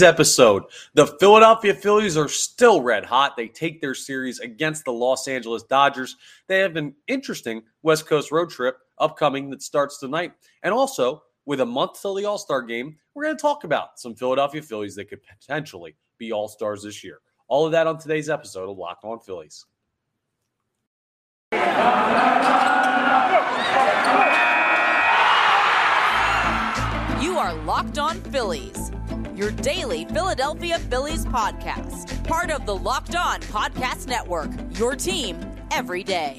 episode. The Philadelphia Phillies are still red hot. They take their series against the Los Angeles Dodgers. They have an interesting West Coast road trip upcoming that starts tonight. And also, with a month till the All Star game, we're going to talk about some Philadelphia Phillies that could potentially be All Stars this year. All of that on today's episode of Locked On Phillies. You are Locked On Phillies, your daily Philadelphia Phillies podcast. Part of the Locked On Podcast Network, your team every day.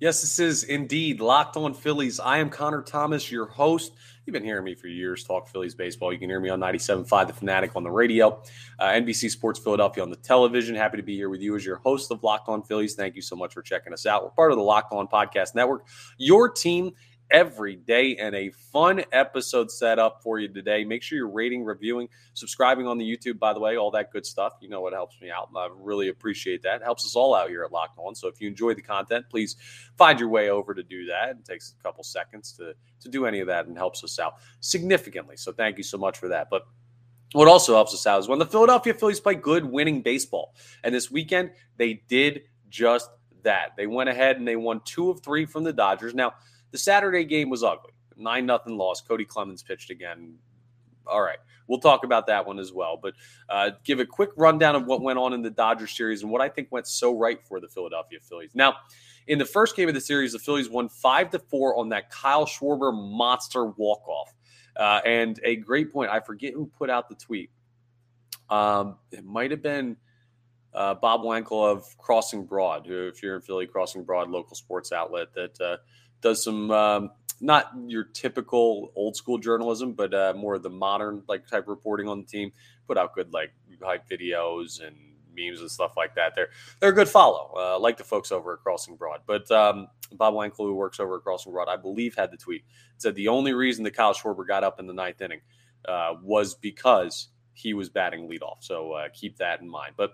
Yes, this is indeed Locked On Phillies. I am Connor Thomas, your host. You've been hearing me for years talk Phillies baseball. You can hear me on 97.5 The Fanatic on the radio, uh, NBC Sports Philadelphia on the television. Happy to be here with you as your host of Locked On Phillies. Thank you so much for checking us out. We're part of the Locked On Podcast Network, your team every day and a fun episode set up for you today. Make sure you're rating, reviewing, subscribing on the YouTube, by the way, all that good stuff. You know what helps me out. I really appreciate that. It helps us all out here at Locked On. So if you enjoy the content, please find your way over to do that. It takes a couple seconds to, to do any of that and helps us out significantly. So thank you so much for that. But what also helps us out is when the Philadelphia Phillies play good, winning baseball. And this weekend, they did just that. They went ahead and they won two of three from the Dodgers. Now, the Saturday game was ugly. 9 nothing loss. Kody Clemens pitched again. All right. We'll talk about that one as well. But uh, give a quick rundown of what went on in the Dodgers series and what I think went so right for the Philadelphia Phillies. Now, in the first game of the series, the Phillies won 5 to 4 on that Kyle Schwarber monster walk off. Uh, and a great point. I forget who put out the tweet. Um, it might have been uh, Bob Wankel of Crossing Broad, who, if you're in Philly, Crossing Broad, local sports outlet that uh, does some um, not your typical old school journalism, but uh, more of the modern like type reporting on the team. Put out good like hype videos and memes and stuff like that. They're they're a good follow, uh, like the folks over at Crossing Broad. But um, Bob Wankel, who works over at Crossing Broad, I believe had the tweet said the only reason that Kyle Schwarber got up in the ninth inning uh, was because he was batting leadoff. So uh, keep that in mind. But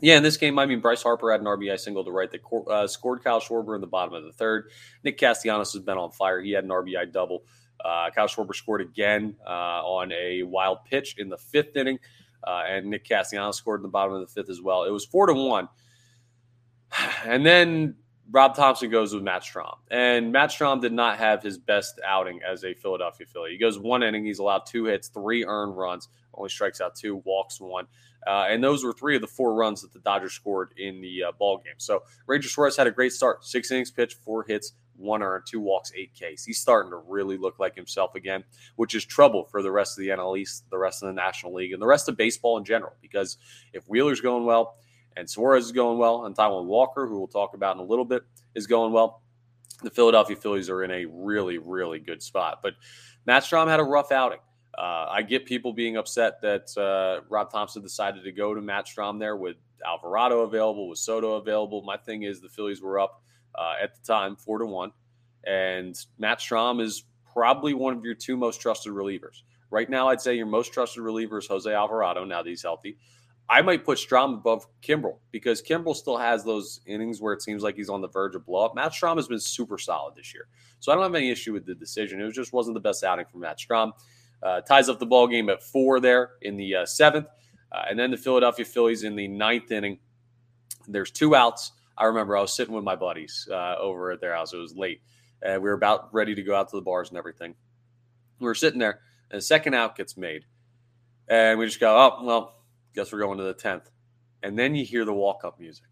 yeah, in this game, I mean, Bryce Harper had an RBI single to right that uh, scored Kyle Schwarber in the bottom of the third. Nick Castellanos has been on fire. He had an RBI double. Uh, Kyle Schwarber scored again uh, on a wild pitch in the fifth inning, uh, and Nick Castellanos scored in the bottom of the fifth as well. It was four to one, and then Rob Thompson goes with Matt Strahm, and Matt Strahm did not have his best outing as a Philadelphia Philly. He goes one inning, he's allowed two hits, three earned runs, only strikes out two, walks one. Uh, and those were three of the four runs that the Dodgers scored in the uh, ball game. So Ranger Suarez had a great start: six innings pitched, four hits, one earned, two walks, eight Ks. He's starting to really look like himself again, which is trouble for the rest of the NL East, the rest of the National League, and the rest of baseball in general. Because if Wheeler's going well and Suarez is going well, and Taijuan Walker, who we'll talk about in a little bit, is going well, the Philadelphia Phillies are in a really, really good spot. But Matt Strahm had a rough outing. Uh, I get people being upset that uh, Rob Thompson decided to go to Matt Strahm there with Alvarado available, with Soto available. My thing is the Phillies were up uh, at the time four to one, and Matt Strahm is probably one of your two most trusted relievers right now. I'd say your most trusted reliever is Jose Alvarado. Now that he's healthy, I might put Strahm above Kimbrel because Kimbrel still has those innings where it seems like he's on the verge of blow up. Matt Strahm has been super solid this year, so I don't have any issue with the decision. It just wasn't the best outing for Matt Strahm. Uh, ties up the ball game at four there in the uh, seventh, uh, and then the Philadelphia Phillies in the ninth inning. There's two outs. I remember I was sitting with my buddies uh, over at their house. It was late, and we were about ready to go out to the bars and everything. We were sitting there, and the second out gets made, and we just go, "Oh well, guess we're going to the tenth. And then you hear the walk-up music,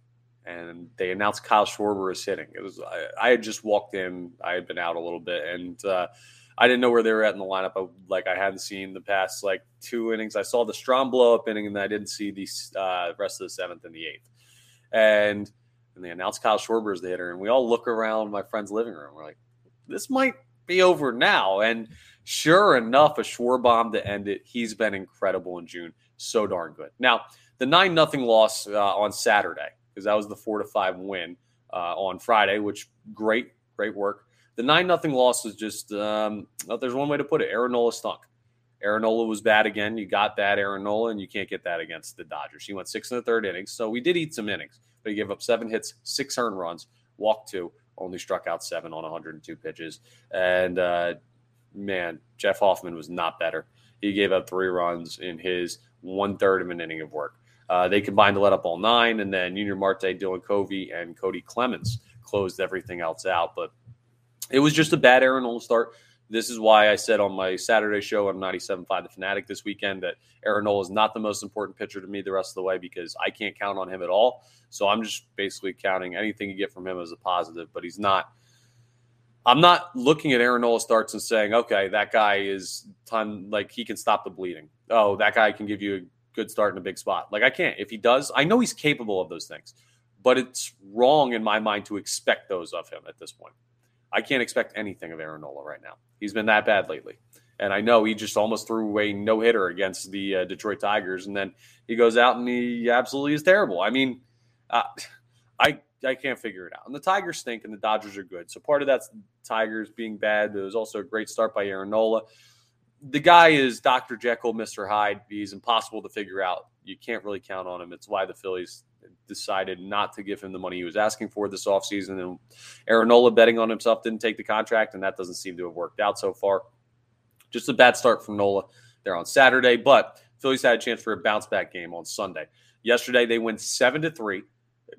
and they announce Kyle Schwarber is hitting. It was I, I had just walked in. I had been out a little bit, and uh, I didn't know where they were at in the lineup. I, like I hadn't seen the past like two innings. I saw the Strahm blow up inning, and I didn't see the uh, rest of the seventh and the eighth. And and they announced Kyle Schwarber as the hitter, and we all look around my friend's living room. We're like, this might be over now. And sure enough, a Schwarber bomb to end it. He's been incredible in June, so darn good. Now the nine nothing loss uh, on Saturday because that was the four to five win uh, on Friday, which great, great work. The nine nothing loss was just um, well, there's one way to put it. Aaron Nola stunk. Aaron Nola was bad again. You got that Aaron Nola, and you can't get that against the Dodgers. He went six in the third innings, so we did eat some innings, but he gave up seven hits, six earned runs, walked two, only struck out seven on 102 pitches. And uh, man, Jeff Hoffman was not better. He gave up three runs in his one third of an inning of work. Uh, they combined to let up all nine, and then Yunior Marte, Dylan Covey, and Kody Clemens closed everything else out. But it was just a bad Aaron Nola start. This is why I said on my Saturday show on 97.5 The Fanatic this weekend that Aaron Nola is not the most important pitcher to me the rest of the way because I can't count on him at all. So I'm just basically counting anything you get from him as a positive, but he's not. I'm not looking at Aaron Nola starts and saying, okay, that guy is ton like he can stop the bleeding. Oh, that guy can give you a good start in a big spot. Like I can't. If he does, I know he's capable of those things, but it's wrong in my mind to expect those of him at this point. I can't expect anything of Aaron Nola right now. He's been that bad lately. And I know he just almost threw a no hitter against the uh, Detroit Tigers, and then he goes out and he absolutely is terrible. I mean, uh, I I can't figure it out. And the Tigers stink, and the Dodgers are good. So part of that's Tigers being bad. There was also a great start by Aaron Nola. The guy is Dr. Jekyll, Mr. Hyde. He's impossible to figure out. You can't really count on him. It's why the Phillies decided not to give him the money he was asking for this offseason. And Aaron Nola betting on himself didn't take the contract, and that doesn't seem to have worked out so far. Just a bad start from Nola there on Saturday, but Phillies had a chance for a bounce back game on Sunday. Yesterday, they went seven to three.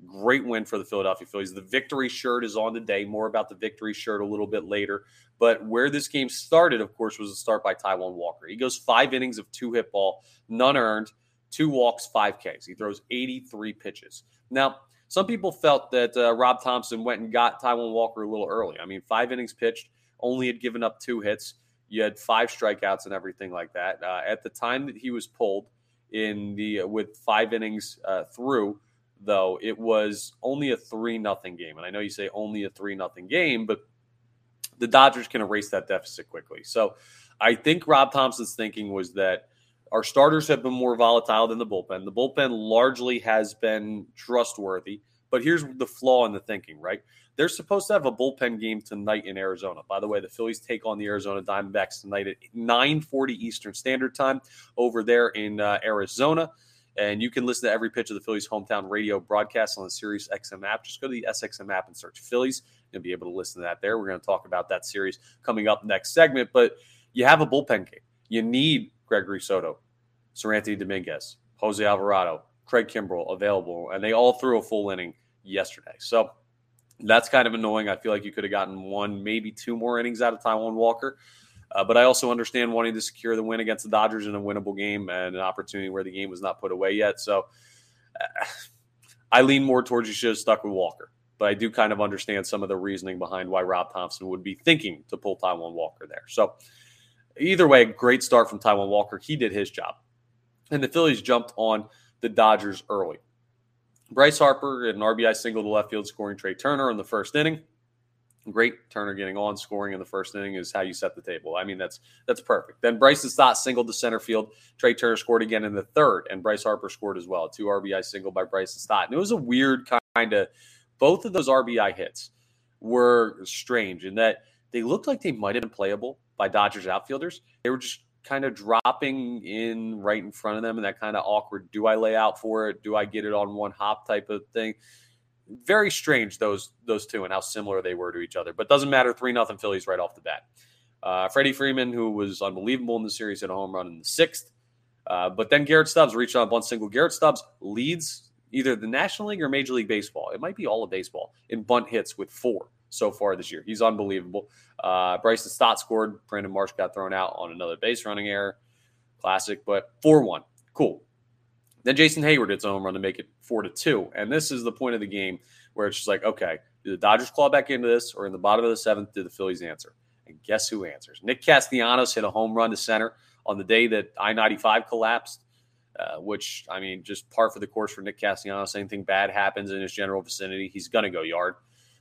Great win for the Philadelphia Phillies. The victory shirt is on today. More about the victory shirt a little bit later. But where this game started, of course, was a start by Taijuan Walker. He goes five innings of two hit ball, none earned two walks, five Ks. He throws 83 pitches. Now, some people felt that uh, Rob Thompson went and got Taijuan Walker a little early. I mean, five innings pitched, only had given up two hits. You had five strikeouts and everything like that. Uh, at the time that he was pulled in the uh, with five innings uh, through, though, it was only a three nothing game. And I know you say only a three nothing game, but the Dodgers can erase that deficit quickly. So I think Rob Thompson's thinking was that our starters have been more volatile than the bullpen. The bullpen largely has been trustworthy, but here's the flaw in the thinking, right? They're supposed to have a bullpen game tonight in Arizona. By the way, the Phillies take on the Arizona Diamondbacks tonight at 9:40 Eastern Standard Time over there in uh, Arizona. And you can listen to every pitch of the Phillies hometown radio broadcast on the Sirius XM app. Just go to the SXM app and search Phillies. You'll be able to listen to that there. We're going to talk about that series coming up next segment. But you have a bullpen game. You need Gregory Soto, Seranthony Dominguez, Jose Alvarado, Craig Kimbrel available, and they all threw a full inning yesterday. So that's kind of annoying. I feel like you could have gotten one, maybe two more innings out of Taijuan Walker. Uh, but I also understand wanting to secure the win against the Dodgers in a winnable game and an opportunity where the game was not put away yet. So uh, I lean more towards you should have stuck with Walker. But I do kind of understand some of the reasoning behind why Rob Thompson would be thinking to pull Taijuan Walker there. So either way, great start from Taijuan Walker. He did his job. And the Phillies jumped on the Dodgers early. Bryce Harper an RBI single to left field, scoring Trea Turner in the first inning. Great Turner getting on, scoring in the first inning is how you set the table. I mean, that's that's perfect. Then Bryson Stott singled to center field. Trea Turner scored again in the third, and Bryce Harper scored as well. Two RBI single by Bryson Stott. And it was a weird kind of both of those RBI hits were strange in that they looked like they might have been playable by Dodgers outfielders. They were just kind of dropping in right in front of them and that kind of awkward do I lay out for it? Do I get it on one hop type of thing? Very strange those those two and how similar they were to each other. But doesn't matter. Three nothing Phillies right off the bat. Uh, Freddie Freeman, who was unbelievable in the series, hit a home run in the sixth. Uh, but then Garrett Stubbs reached on one single. Garrett Stubbs leads either the National League or Major League Baseball. It might be all of baseball in bunt hits with four so far this year. He's unbelievable. Uh, Bryson Stott scored. Brandon Marsh got thrown out on another base running error. Classic, but 4 1. Cool. Then Jason Heyward hits a home run to make it 4 to 2. And this is the point of the game where it's just like, okay, do the Dodgers claw back into this or in the bottom of the seventh, do the Phillies answer? And guess who answers? Nick Castellanos hit a home run to center on the day that I 95 collapsed. Uh, which I mean, just par for the course for Nick Castellanos. Anything bad happens in his general vicinity, he's going to go yard.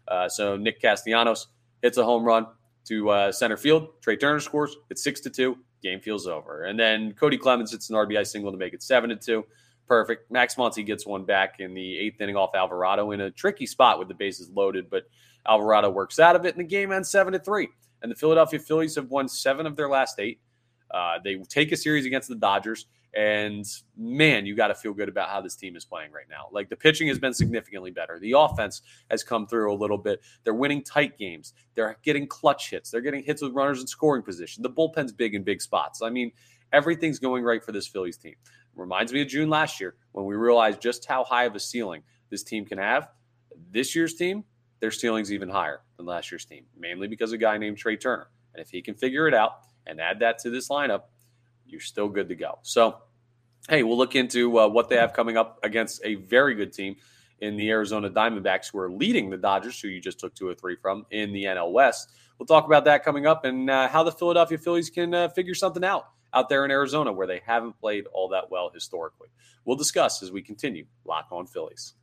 Uh, so Nick Castellanos hits a home run to uh, center field. Trea Turner scores. It's six to two. Game feels over. And then Kody Clemens hits an RBI single to make it seven to two. Perfect. Max Muncy gets one back in the eighth inning off Alvarado in a tricky spot with the bases loaded, but Alvarado works out of it, and the game ends seven to three. And the Philadelphia Phillies have won seven of their last eight. Uh, they take a series against the Dodgers, And man, you got to feel good about how this team is playing right now. Like the pitching has been significantly better. The offense has come through a little bit. They're winning tight games. They're getting clutch hits. They're getting hits with runners in scoring position. The bullpen's big in big spots. I mean, everything's going right for this Phillies team. Reminds me of June last year when we realized just how high of a ceiling this team can have. This year's team, their ceiling's even higher than last year's team, mainly because of a guy named Trea Turner. And if he can figure it out and add that to this lineup, you're still good to go. So, hey, we'll look into uh, what they have coming up against a very good team in the Arizona Diamondbacks, who are leading the Dodgers, who you just took two or three from in the NL West. We'll talk about that coming up and uh, how the Philadelphia Phillies can uh, figure something out out there in Arizona where they haven't played all that well historically. We'll discuss as we continue Lock on Phillies.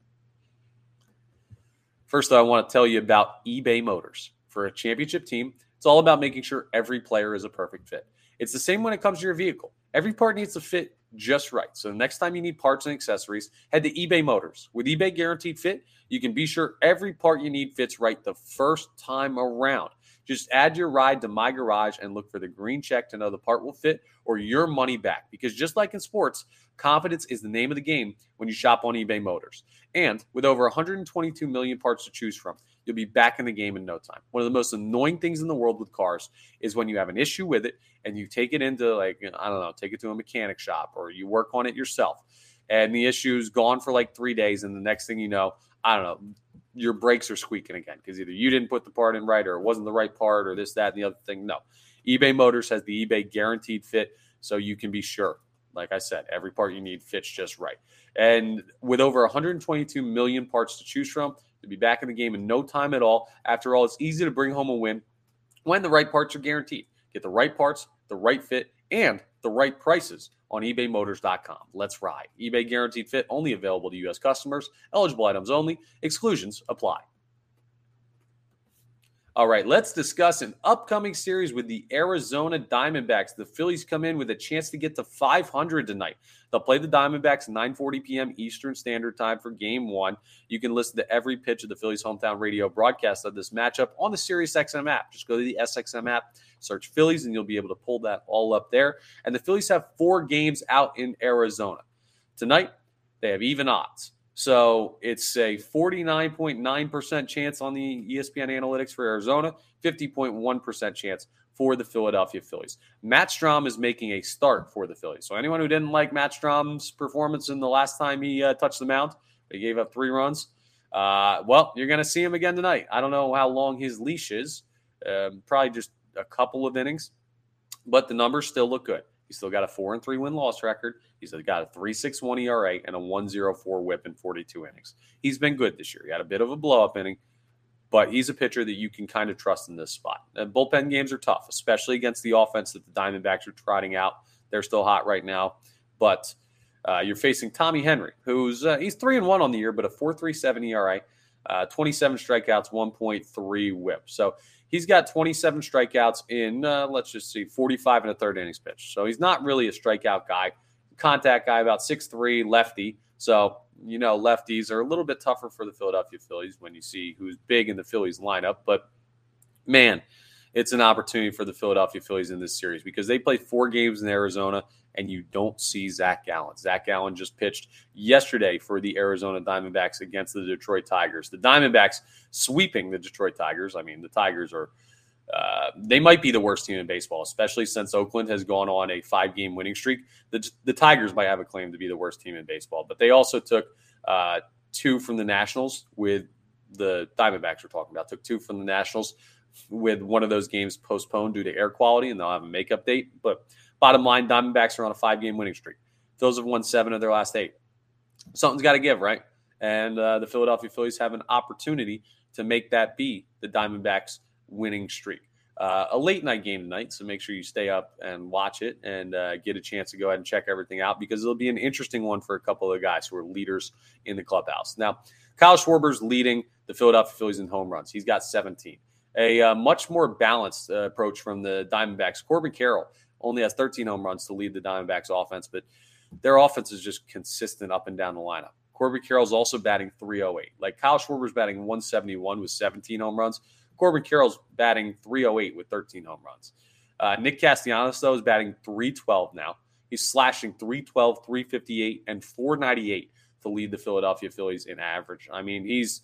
First, though, I want to tell you about eBay Motors. For a championship team, it's all about making sure every player is a perfect fit. It's the same when it comes to your vehicle. Every part needs to fit just right. So, the next time you need parts and accessories, head to eBay Motors. With eBay Guaranteed Fit, you can be sure every part you need fits right the first time around. Just add your ride to My Garage and look for the green check to know the part will fit or your money back. Because just like in sports, confidence is the name of the game when you shop on eBay Motors. And with over 122 million parts to choose from, you'll be back in the game in no time. One of the most annoying things in the world with cars is when you have an issue with it and you take it into, like, I don't know, take it to a mechanic shop or you work on it yourself. And the issue's gone for like three days. And the next thing you know, I don't know, your brakes are squeaking again because either you didn't put the part in right or it wasn't the right part or this, that, and the other thing. No. eBay Motors has the eBay guaranteed fit, so you can be sure. Like I said, every part you need fits just right. And with over 122 million parts to choose from, to be back in the game in no time at all. After all, it's easy to bring home a win when the right parts are guaranteed. Get the right parts, the right fit, and the right prices on ebaymotors.com. Let's ride. eBay guaranteed fit only available to U.S. customers. Eligible items only. Exclusions apply. All right, let's discuss an upcoming series with the Arizona Diamondbacks. The Phillies come in with a chance to get to 500 tonight. They'll play the Diamondbacks 9:40 p.m. Eastern Standard Time for Game One. You can listen to every pitch of the Phillies hometown radio broadcast of this matchup on the SiriusXM app. Just go to the SXM app, search Phillies, and you'll be able to pull that all up there. And the Phillies have four games out in Arizona tonight. They have even odds. So it's a 49.9% chance on the ESPN analytics for Arizona, 50.1% chance for the Philadelphia Phillies. Matt Strahm is making a start for the Phillies. So anyone who didn't like Matt Strahm's performance in the last time he uh, touched the mound, he gave up three runs. Uh, well, you're going to see him again tonight. I don't know how long his leash is, um, probably just a couple of innings, but the numbers still look good. He's still got a four and three win loss record. He's got a three six one ERA and a one zero four WHIP in 42 innings. He's been good this year. He had a bit of a blow up inning, but he's a pitcher that you can kind of trust in this spot. And bullpen games are tough, especially against the offense that the Diamondbacks are trotting out. They're still hot right now, but uh, you're facing Tommy Henry, who's uh, he's three and one on the year, but a four three seven ERA, uh, 27 strikeouts, 1.3 WHIP. So He's got 27 strikeouts in, uh, let's just see, 45 and a third innings pitch. So he's not really a strikeout guy. Contact guy, about six three, lefty. So, you know, lefties are a little bit tougher for the Philadelphia Phillies when you see who's big in the Phillies lineup. But man, it's an opportunity for the Philadelphia Phillies in this series because they play four games in Arizona and you don't see Zac Gallen. Zac Gallen just pitched yesterday for the Arizona Diamondbacks against the Detroit Tigers. The Diamondbacks sweeping the Detroit Tigers. I mean, the Tigers are. Uh, they might be the worst team in baseball, especially since Oakland has gone on a five game winning streak. The, the Tigers might have a claim to be the worst team in baseball, but they also took uh, two from the Nationals with the Diamondbacks we're talking about, took two from the Nationals with one of those games postponed due to air quality, and they'll have a makeup date. But Bottom line, Diamondbacks are on a five game winning streak. Phillies have won seven of their last eight. Something's got to give, right? And uh, the Philadelphia Phillies have an opportunity to make that be the Diamondbacks' winning streak. Uh, a late night game tonight, so make sure you stay up and watch it and uh, get a chance to go ahead and check everything out because it'll be an interesting one for a couple of guys who are leaders in the clubhouse. Now, Kyle Schwarber's leading the Philadelphia Phillies in home runs. He's got 17. A uh, much more balanced uh, approach from the Diamondbacks. Corbin Carroll only has 13 home runs to lead the Diamondbacks offense, but their offense is just consistent up and down the lineup. Corbin Carroll's also batting 308. Like Kyle Schwarber's batting 171 with 17 home runs. Corbin Carroll's batting 308 with 13 home runs. Uh, Nick Castellanos, though, is batting 312 now. He's slashing 312, 358, and 498 to lead the Philadelphia Phillies in average. I mean, he's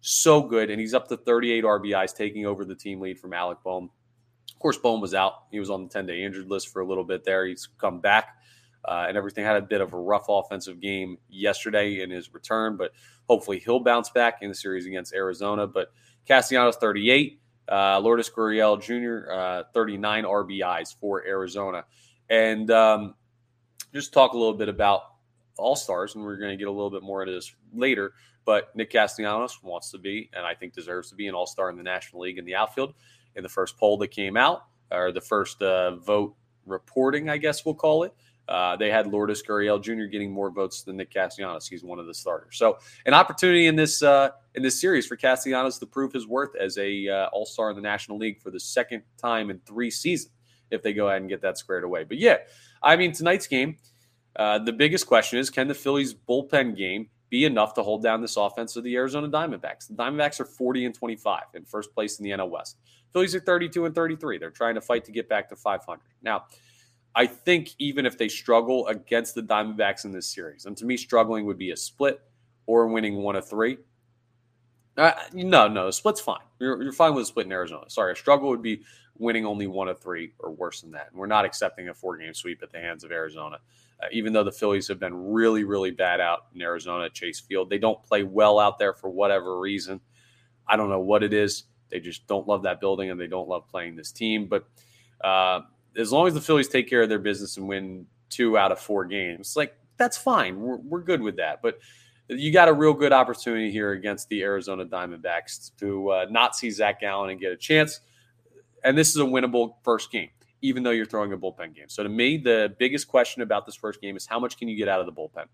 so good, and he's up to 38 RBIs, taking over the team lead from Alec Bohm. Course, Bohm was out. He was on the 10 day injured list for a little bit there. He's come back. Uh, and everything had a bit of a rough offensive game yesterday in his return, but hopefully he'll bounce back in the series against Arizona. But Castellanos 38, uh, Lourdes Gurriel Jr. Uh, 39 RBIs for Arizona, and um, just talk a little bit about All Stars, and we're going to get a little bit more into this later. But Nick Castellanos wants to be, and I think deserves to be, an All Star in the National League in the outfield. In the first poll that came out, or the first uh, vote reporting, I guess we'll call it. Uh, they had Lourdes Gurriel Jr. getting more votes than Nick Castellanos. He's one of the starters. So an opportunity in this uh, in this series for Castellanos to prove his worth as a uh, All Star in the National League for the second time in three seasons if they go ahead and get that squared away. But yeah, I mean tonight's game, uh, the biggest question is can the Phillies bullpen game be enough to hold down this offense of the Arizona Diamondbacks? The Diamondbacks are 40 and 25 in first place in the NL West. Phillies are 32 and 33. They're trying to fight to get back to 500 now. I think even if they struggle against the Diamondbacks in this series, and to me, struggling would be a split or winning one of three. Uh, no, no, a split's fine. You're, you're fine with a split in Arizona. Sorry, a struggle would be winning only one of three or worse than that. And we're not accepting a four game sweep at the hands of Arizona. Uh, even though the Phillies have been really, really bad out in Arizona at Chase Field, they don't play well out there for whatever reason. I don't know what it is. They just don't love that building and they don't love playing this team. But uh, as long as the Phillies take care of their business and win two out of four games, like that's fine. We're, we're good with that. But you got a real good opportunity here against the Arizona Diamondbacks to uh, not see Zac Gallen and get a chance. And this is a winnable first game, even though you're throwing a bullpen game. So to me, the biggest question about this first game is how much can you get out of the bullpen?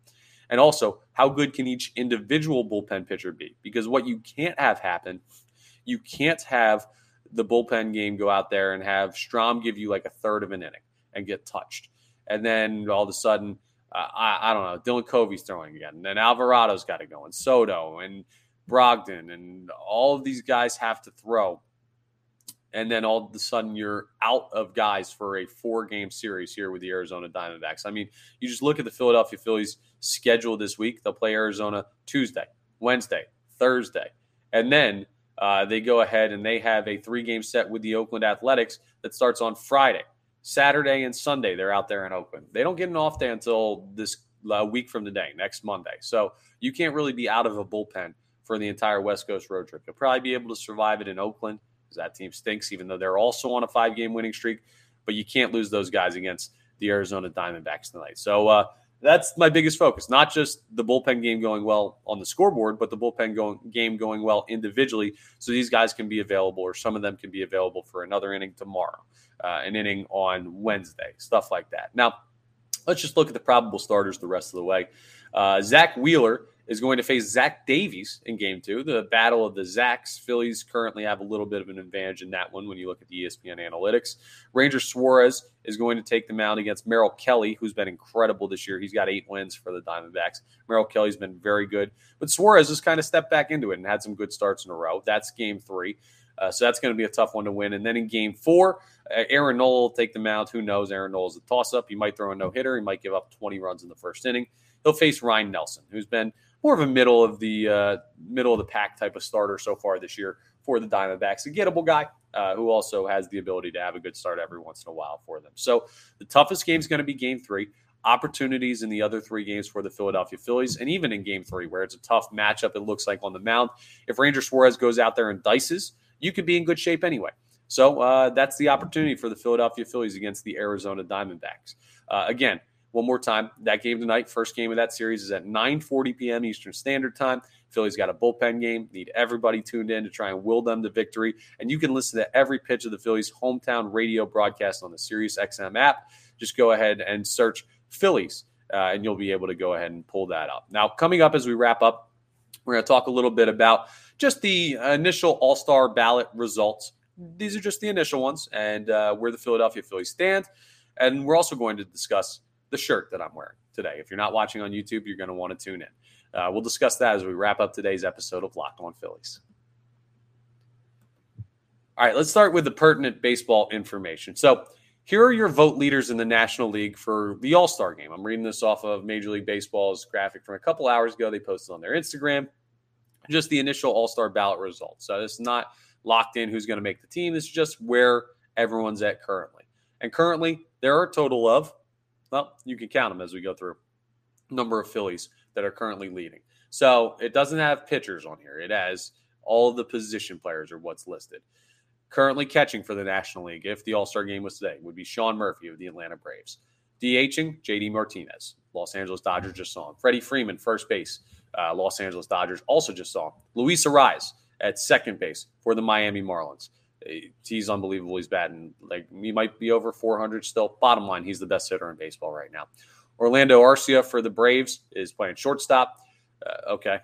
And also, how good can each individual bullpen pitcher be? Because what you can't have happen, you can't have – the bullpen game go out there and have Strahm give you like a third of an inning and get touched. And then all of a sudden, uh, I, I, don't know, Dylan Covey's throwing again. And then Alvarado's got to go, and Soto and Brogdon, and all of these guys have to throw. And then all of a sudden, you're out of guys for a four game series here with the Arizona Diamondbacks. I mean, you just look at the Philadelphia Phillies schedule this week. They'll play Arizona Tuesday, Wednesday, Thursday. And then uh, they go ahead and they have a three game set with the Oakland Athletics that starts on Friday. Saturday and Sunday, they're out there in Oakland. They don't get an off day until this uh, week from today, next Monday. So you can't really be out of a bullpen for the entire West Coast road trip. You'll probably be able to survive it in Oakland because that team stinks, even though they're also on a five game winning streak. But you can't lose those guys against the Arizona Diamondbacks tonight. So, uh, that's my biggest focus. Not just the bullpen game going well on the scoreboard, but the bullpen going, game going well individually. So these guys can be available, or some of them can be available for another inning tomorrow, uh, an inning on Wednesday, stuff like that. Now, let's just look at the probable starters the rest of the way. Uh, Zack Wheeler is going to face Zach Davies in game two. The battle of the Zacks. Phillies currently have a little bit of an advantage in that one when you look at the ESPN analytics. Ranger Suarez is going to take the mound against Merrill Kelly, who's been incredible this year. He's got eight wins for the Diamondbacks. Merrill Kelly's been very good, but Suarez has kind of stepped back into it and had some good starts in a row. That's game three. Uh, so that's going to be a tough one to win. And then in game four, uh, Aaron Nola will take the mound. Who knows? Aaron Nola's a toss up. He might throw a no hitter. He might give up 20 runs in the first inning. He'll face Ryne Nelson, who's been more of a middle of the uh, middle of the pack type of starter so far this year for the Diamondbacks. A gettable guy uh, who also has the ability to have a good start every once in a while for them. So the toughest game is going to be Game Three. Opportunities in the other three games for the Philadelphia Phillies, and even in Game Three, where it's a tough matchup, it looks like on the mound. If Ranger Suarez goes out there and dices, you could be in good shape anyway. So uh, that's the opportunity for the Philadelphia Phillies against the Arizona Diamondbacks. Uh, again, one more time, that game tonight, first game of that series is at 9:40 p.m. Eastern Standard Time. Philly's got a bullpen game. Need everybody tuned in to try and will them to victory. And you can listen to every pitch of the Phillies' hometown radio broadcast on the Sirius XM app. Just go ahead and search Phillies, uh, and you'll be able to go ahead and pull that up. Now, coming up as we wrap up, we're going to talk a little bit about just the initial All Star ballot results. These are just the initial ones, and uh, where the Philadelphia Phillies stand. And we're also going to discuss the shirt that I'm wearing today. If you're not watching on YouTube, you're going to want to tune in. Uh, we'll discuss that as we wrap up today's episode of Locked On Phillies. All right, let's start with the pertinent baseball information. So, here are your vote leaders in the National League for the All Star game. I'm reading this off of Major League Baseball's graphic from a couple hours ago. They posted on their Instagram just the initial All Star ballot results. So it's not locked in who's going to make the team. This is just where everyone's at currently. And currently, there are a total of, well, you can count them as we go through, number of Phillies that are currently leading. So it doesn't have pitchers on here. It has all the position players are what's listed. Currently catching for the National League, if the All Star game was today, would be Sean Murphy of the Atlanta Braves. DHing, JD Martinez, Los Angeles Dodgers just saw him. Freddie Freeman, first base, uh, Los Angeles Dodgers also just saw him. Luis Arraez at second base for the Miami Marlins. He's unbelievable. He's batting like he might be over 400 still. Bottom line, he's the best hitter in baseball right now. Orlando Arcia for the Braves is playing shortstop. Uh, okay,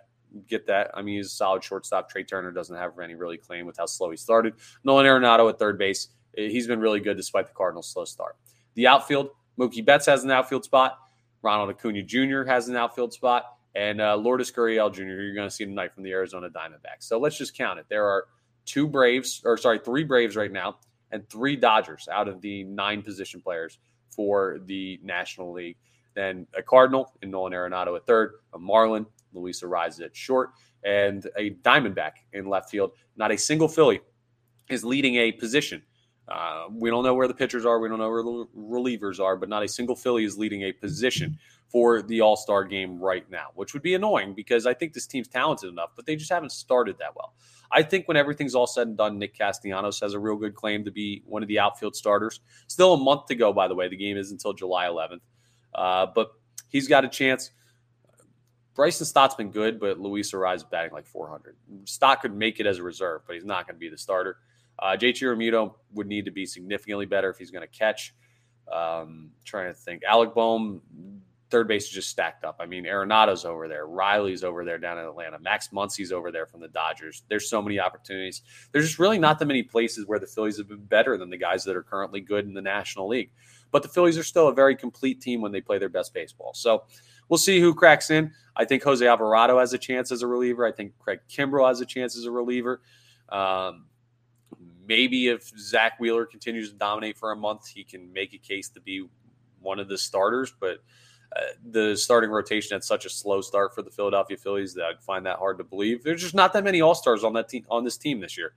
get that. I mean, he's a solid shortstop. Trea Turner doesn't have any really claim with how slow he started. Nolan Arenado at third base. He's been really good despite the Cardinals' slow start. The outfield, Mookie Betts has an outfield spot. Ronald Acuna Jr. has an outfield spot. And uh, Lourdes Gurriel Jr., you're going to see tonight from the Arizona Diamondbacks. So let's just count it. There are two Braves, or sorry, three Braves right now, and three Dodgers out of the nine position players for the National League. Then a Cardinal in Nolan Arenado at third, a Marlin, Luis Arraez at short, and a Diamondback in left field. Not a single Philly is leading a position. Uh, we don't know where the pitchers are. We don't know where the relievers are, but not a single Philly is leading a position for the All Star game right now, which would be annoying because I think this team's talented enough, but they just haven't started that well. I think when everything's all said and done, Nick Castellanos has a real good claim to be one of the outfield starters. Still a month to go, by the way. The game is until July 11th. Uh, but he's got a chance. Bryson Stott's been good, but Luis is batting like 400. Stott could make it as a reserve, but he's not going to be the starter. Uh, JT Realmuto would need to be significantly better if he's going to catch. Um, trying to think. Alec Bohm, third base is just stacked up. I mean, Arenado's over there, Riley's over there down in Atlanta, Max Muncy's over there from the Dodgers. There's so many opportunities. There's just really not that many places where the Phillies have been better than the guys that are currently good in the National League. But the Phillies are still a very complete team when they play their best baseball. So we'll see who cracks in. I think Jose Alvarado has a chance as a reliever. I think Craig Kimbrel has a chance as a reliever. Um, maybe if Zack Wheeler continues to dominate for a month, he can make a case to be one of the starters. But the starting rotation had such a slow start for the Philadelphia Phillies that I'd find that hard to believe. There's just not that many All Stars on that team on this team this year,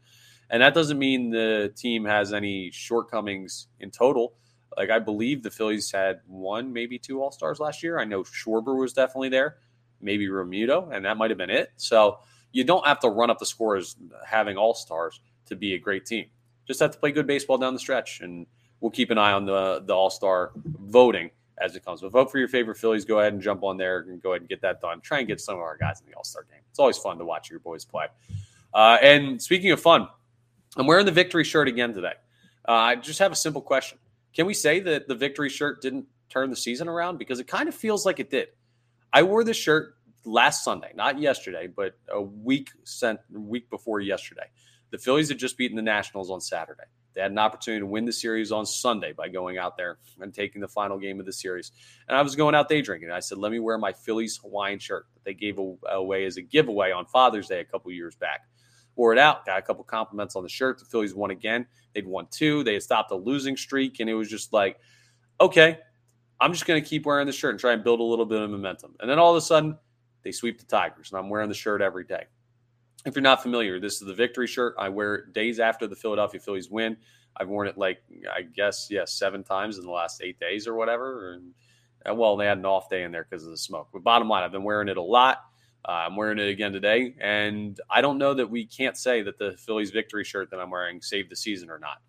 and that doesn't mean the team has any shortcomings in total. Like I believe the Phillies had one, maybe two All Stars last year. I know Schwarber was definitely there, maybe Realmuto, and that might have been it. So you don't have to run up the scores having All Stars to be a great team. Just have to play good baseball down the stretch, and we'll keep an eye on the the All Star voting as it comes. But vote for your favorite Phillies. Go ahead and jump on there and go ahead and get that done. Try and get some of our guys in the All Star game. It's always fun to watch your boys play. Uh, and speaking of fun, I'm wearing the victory shirt again today. Uh, I just have a simple question: Can we say that the victory shirt didn't turn the season around? Because it kind of feels like it did. I wore this shirt last Sunday, not yesterday, but a week sent week before yesterday. The Phillies had just beaten the Nationals on Saturday. They had an opportunity to win the series on Sunday by going out there and taking the final game of the series. And I was going out day drinking. I said, let me wear my Phillies Hawaiian shirt that they gave away as a giveaway on Father's Day a couple years back. Wore it out, got a couple compliments on the shirt. The Phillies won again. They'd won two. They had stopped a losing streak. And it was just like, okay, I'm just going to keep wearing the shirt and try and build a little bit of momentum. And then all of a sudden, they sweep the Tigers. And I'm wearing the shirt every day. If you're not familiar, this is the victory shirt. I wear it days after the Philadelphia Phillies win. I've worn it like I guess yes, seven times in the last eight days or whatever. And, and well, they had an off day in there because of the smoke. But bottom line, I've been wearing it a lot. Uh, I'm wearing it again today, and I don't know that we can't say that the Phillies victory shirt that I'm wearing saved the season or not.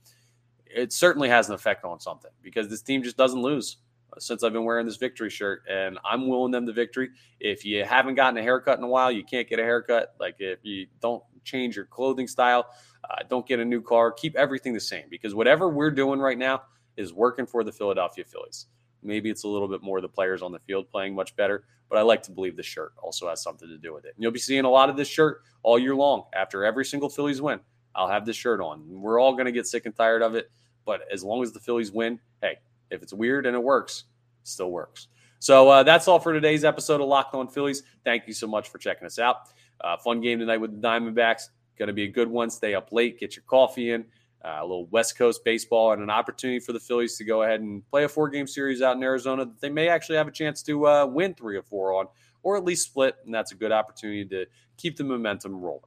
It certainly has an effect on something because this team just doesn't lose since I've been wearing this victory shirt, and I'm willing them the victory. If you haven't gotten a haircut in a while, you can't get a haircut. Like if you don't change your clothing style, uh, don't get a new car, keep everything the same because whatever we're doing right now is working for the Philadelphia Phillies. Maybe it's a little bit more the players on the field playing much better, but I like to believe the shirt also has something to do with it. And you'll be seeing a lot of this shirt all year long after every single Phillies win. I'll have this shirt on. We're all going to get sick and tired of it, but as long as the Phillies win, hey, if it's weird and it works, it still works. So uh, that's all for today's episode of Locked On Phillies. Thank you so much for checking us out. Uh, fun game tonight with the Diamondbacks. Going to be a good one. Stay up late, get your coffee in, uh, a little West Coast baseball, and an opportunity for the Phillies to go ahead and play a four game series out in Arizona that they may actually have a chance to uh, win three or four on, or at least split. And that's a good opportunity to keep the momentum rolling.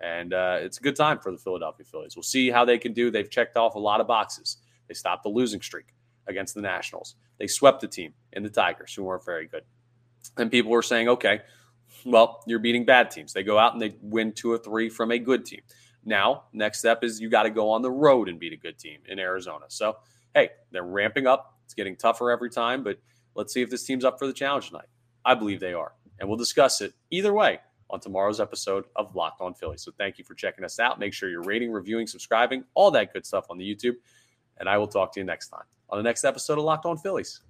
And uh, it's a good time for the Philadelphia Phillies. We'll see how they can do. They've checked off a lot of boxes. They stopped the losing streak against the Nationals. They swept the team in the Tigers, who weren't very good. And people were saying, okay, well, you're beating bad teams. They go out and they win two or three from a good team. Now, next step is you got to go on the road and beat a good team in Arizona. So, hey, they're ramping up. It's getting tougher every time, but let's see if this team's up for the challenge tonight. I believe they are. And we'll discuss it either way on tomorrow's episode of Locked On Philly. So thank you for checking us out. Make sure you're rating, reviewing, subscribing, all that good stuff on the YouTube. And I will talk to you next time on the next episode of Locked On Phillies.